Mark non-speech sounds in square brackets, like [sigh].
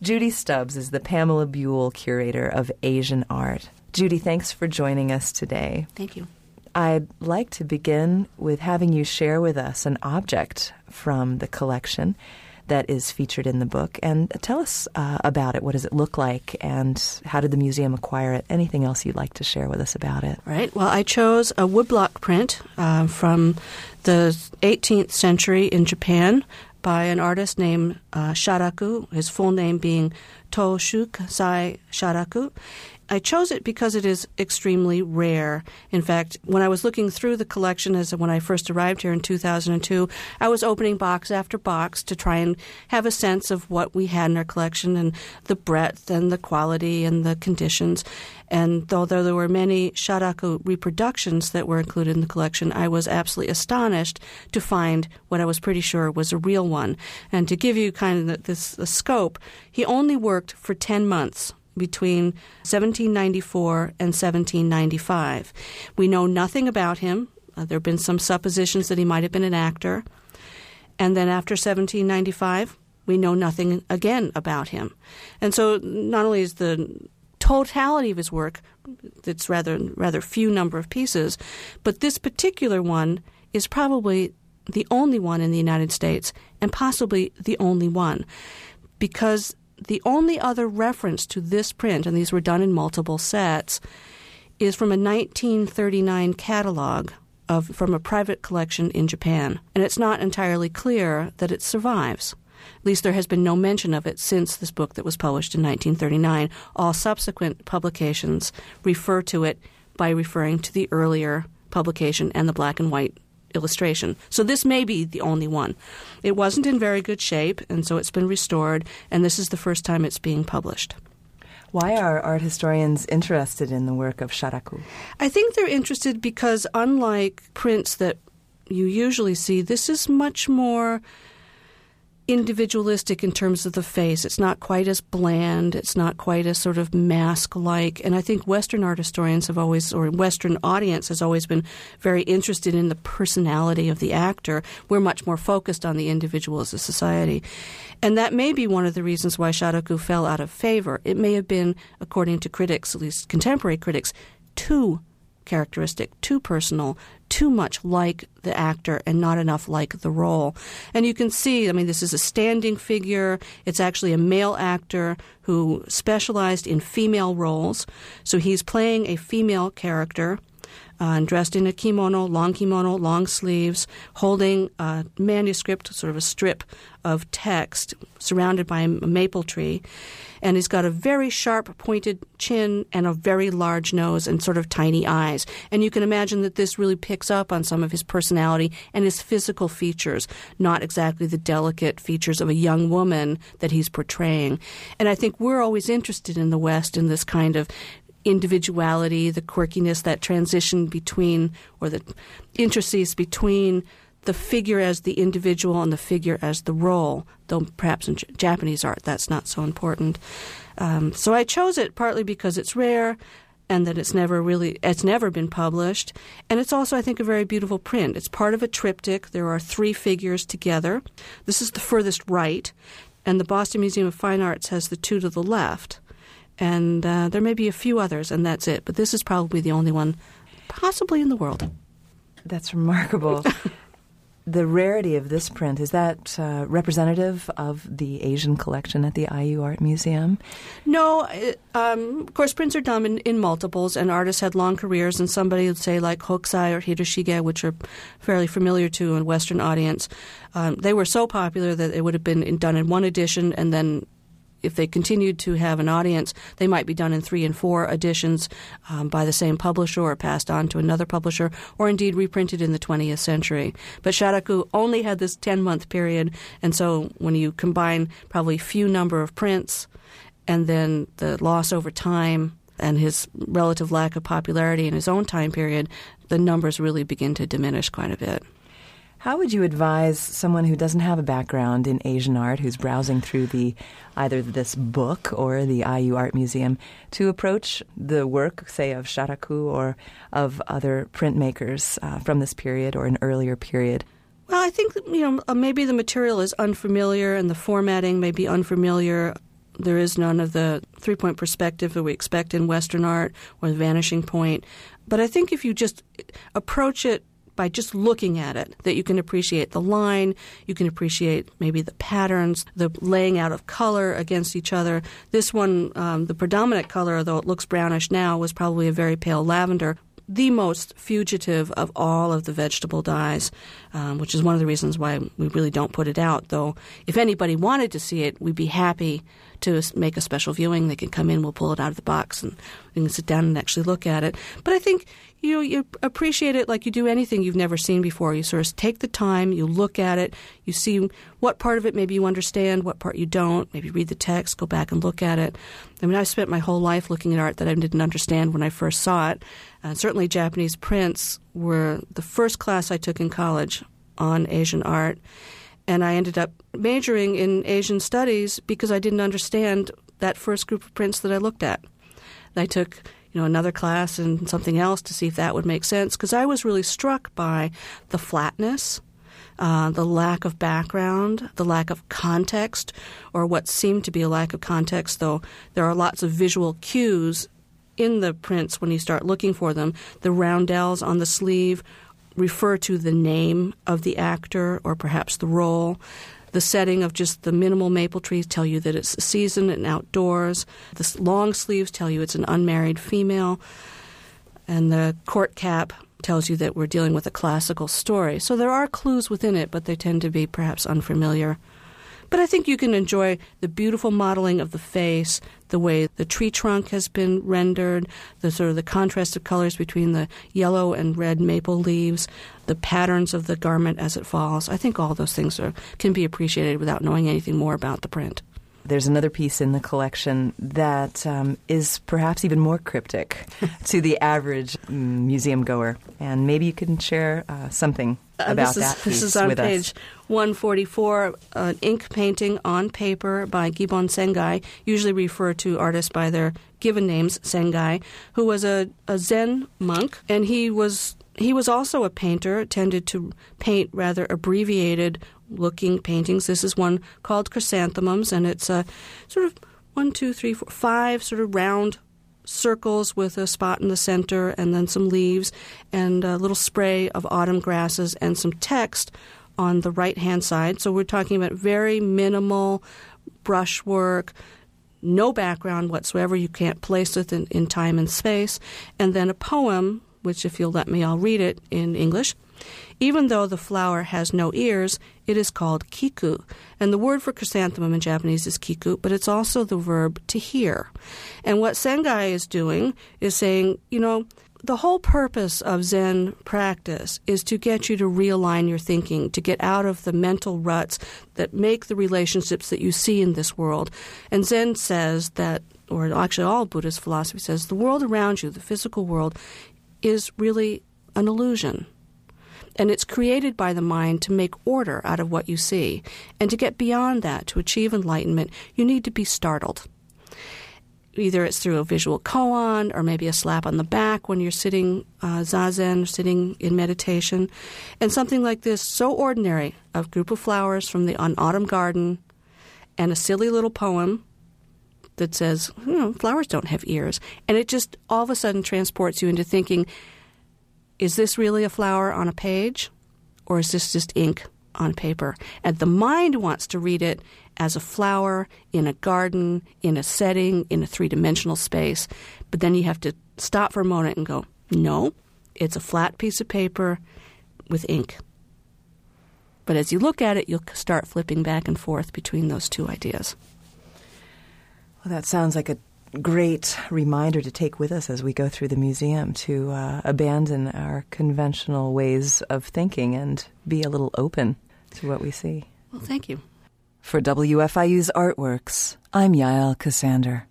Judy Stubbs is the Pamela Buell Curator of Asian Art. Judy, thanks for joining us today. Thank you. I'd like to begin with having you share with us an object from the collection that is featured in the book and tell us uh, about it. What does it look like and how did the museum acquire it? Anything else you'd like to share with us about it? Right. Well, I chose a woodblock print uh, from the 18th century in Japan by an artist named uh, Sharaku, his full name being Toshusai Sharaku. I chose it because it is extremely rare. In fact, when I was looking through the collection as when I first arrived here in 2002, I was opening box after box to try and have a sense of what we had in our collection and the breadth and the quality and the conditions. And although there were many Sharaku reproductions that were included in the collection, I was absolutely astonished to find what I was pretty sure was a real one. And to give you kind of this the scope, he only worked for 10 months between 1794 and 1795. We know nothing about him. Uh, there have been some suppositions that he might have been an actor. And then after 1795, we know nothing again about him. And so not only is the totality of his work it's rather rather few number of pieces, but this particular one is probably the only one in the United States and possibly the only one because the only other reference to this print, and these were done in multiple sets, is from a 1939 catalog of from a private collection in Japan, and it's not entirely clear that it survives. At least there has been no mention of it since this book that was published in 1939. All subsequent publications refer to it by referring to the earlier publication and the black and white illustration. So this may be the only one. It wasn't in very good shape, and so it's been restored, and this is the first time it's being published. Why are art historians interested in the work of Sharaku? I think they're interested because, unlike prints that you usually see, this is much more individualistic in terms of the face. It's not quite as bland. It's not quite as sort of mask like. And I think Western art historians have always, or Western audience has always been very interested in the personality of the actor. We're much more focused on the individual as a society. And that may be one of the reasons why Sharaku fell out of favor. It may have been, according to critics, at least contemporary critics, too characteristic, too personal, too much like the actor and not enough like the role. And you can see, I mean, this is a standing figure. It's actually a male actor who specialized in female roles. So he's playing a female character. Uh, dressed in a kimono, long kimono, long sleeves, holding a manuscript, sort of a strip of text, surrounded by a maple tree and he's got a very sharp pointed chin and a very large nose and sort of tiny eyes. And you can imagine that this really picks up on some of his personality and his physical features, not exactly the delicate features of a young woman that he's portraying. And I think we're always interested in the West in this kind of individuality, the quirkiness, that transition between, or the interstice between the figure as the individual and the figure as the role, though perhaps in Japanese art that's not so important. Um, so I chose it partly because it's rare and that it's never really it's never been published. And it's also i think a very beautiful print. It's part of a triptych. There are three figures together. This is the furthest right. And the boston museum of fine arts has the two to the left and uh, there may be a few others and that's it but this is probably the only one possibly in the world that's remarkable [laughs] the rarity of this print is that uh, representative of the Asian collection at the IU Art Museum? No, it, um, of course, prints are done in, in, multiples, and artists had long careers. And somebody would say like Hokusai or Hiroshige, which are fairly familiar to a Western audience, um, they were so popular that it would have been in, done in one edition and then if they continued to have an audience, they might be done in three and four editions um, by the same publisher or passed on to another publisher, or indeed reprinted in the 20th century. But Sharaku only had this 10 month period, and so when you combine probably few number of prints and then the loss over time and his relative lack of popularity in his own time period, the numbers really begin to diminish quite a bit. How would you advise someone who doesn't have a background in Asian art, who's browsing through the either this book or the IU Art Museum, to approach the work, say, of Sharaku or of other printmakers uh, from this period or an earlier period? Well, I think you know uh, maybe the material is unfamiliar and the formatting may be unfamiliar There is none of the three point perspective that we expect in Western art or the vanishing point. But I think if you just approach it by just looking at it that you can appreciate the line, you can appreciate maybe the patterns, the laying out of color against each other. This one, um, the predominant color, although it looks brownish now, was probably a very pale lavender, the most fugitive of all of the vegetable dyes, um, which is one of the reasons why we really don't put it out. Though, if anybody wanted to see it, we'd be happy to make a special viewing. They can come in, we'll pull it out of the box, and we can sit down and actually look at it. But I think you know you appreciate it like you do anything you've never seen before. You sort of take the time, you look at it, you see what part of it maybe you understand, what part you don't. Maybe read the text, go back and look at it. I mean, I spent my whole life looking at art that I didn't understand when I first saw it. Uh, certainly, Japanese prints were the first class I took in college on Asian art and I ended up majoring in Asian studies because I didn't understand that first group of prints that I looked at. I took you know another class and something else to see if that would make sense because I was really struck by the flatness, uh, the lack of background, the lack of context, or what seemed to be a lack of context. Though there are lots of visual cues in the prints when you start looking for them. The roundels on the sleeve refer to the name of the actor or perhaps the role. The setting of just the minimal maple trees tell you that it's a season and outdoors. The long sleeves tell you it's an unmarried female. And the court cap tells you that we're dealing with a classical story. So there are clues within it, but they tend to be perhaps unfamiliar. But I think you can enjoy the beautiful modeling of the face, the way the tree trunk has been rendered, the sort of the contrast of colors between the yellow and red maple leaves, the patterns of the garment as it falls. I think all those things are, can be appreciated without knowing anything more about the print. There's another piece in the collection that um, is perhaps even more cryptic [laughs] to the average mm, museum goer, and maybe you can share uh, something uh, about this is, that This is on page us. 144, an ink painting on paper by Gibon Sengai, usually referred to artists by their given names, Sengai, who was a, a Zen monk, and he was he was also a painter, tended to paint rather abbreviated looking paintings. This is one called Chrysanthemums, and it's a sort of one, two, three, four, five sort of round circles with a spot in the center and then some leaves and a little spray of autumn grasses and some text on the right hand side. So we're talking about very minimal brushwork, no background whatsoever. You can't place it in, in time and space. And then a poem, which, if you'll let me, I'll read it in English. Even though the flower has no ears, it is called kiku. And the word for chrysanthemum in Japanese is kiku, but it's also the verb to hear. And what Sengai is doing is saying, you know, the whole purpose of Zen practice is to get you to realign your thinking, to get out of the mental ruts that make the relationships that you see in this world. And Zen says that, or actually all Buddhist philosophy says, the world around you, the physical world, is really an illusion. And it's created by the mind to make order out of what you see. And to get beyond that, to achieve enlightenment, you need to be startled. Either it's through a visual koan or maybe a slap on the back when you're sitting uh, zazen, sitting in meditation. And something like this, so ordinary, a group of flowers from the autumn garden and a silly little poem that says, know, flowers don't have ears. And it just all of a sudden transports you into thinking, is this really a flower on a page or is this just ink on paper? And the mind wants to read it as a flower in a garden, in a setting, in a three dimensional space. But then you have to stop for a moment and go, no, it's a flat piece of paper with ink. But as you look at it, you'll start flipping back and forth between those two ideas. Well, that sounds like a great reminder to take with us as we go through the museum to uh, abandon our conventional ways of thinking and be a little open to what we see. Well, thank you. For WFIU's Artworks, I'm Yael Ksander.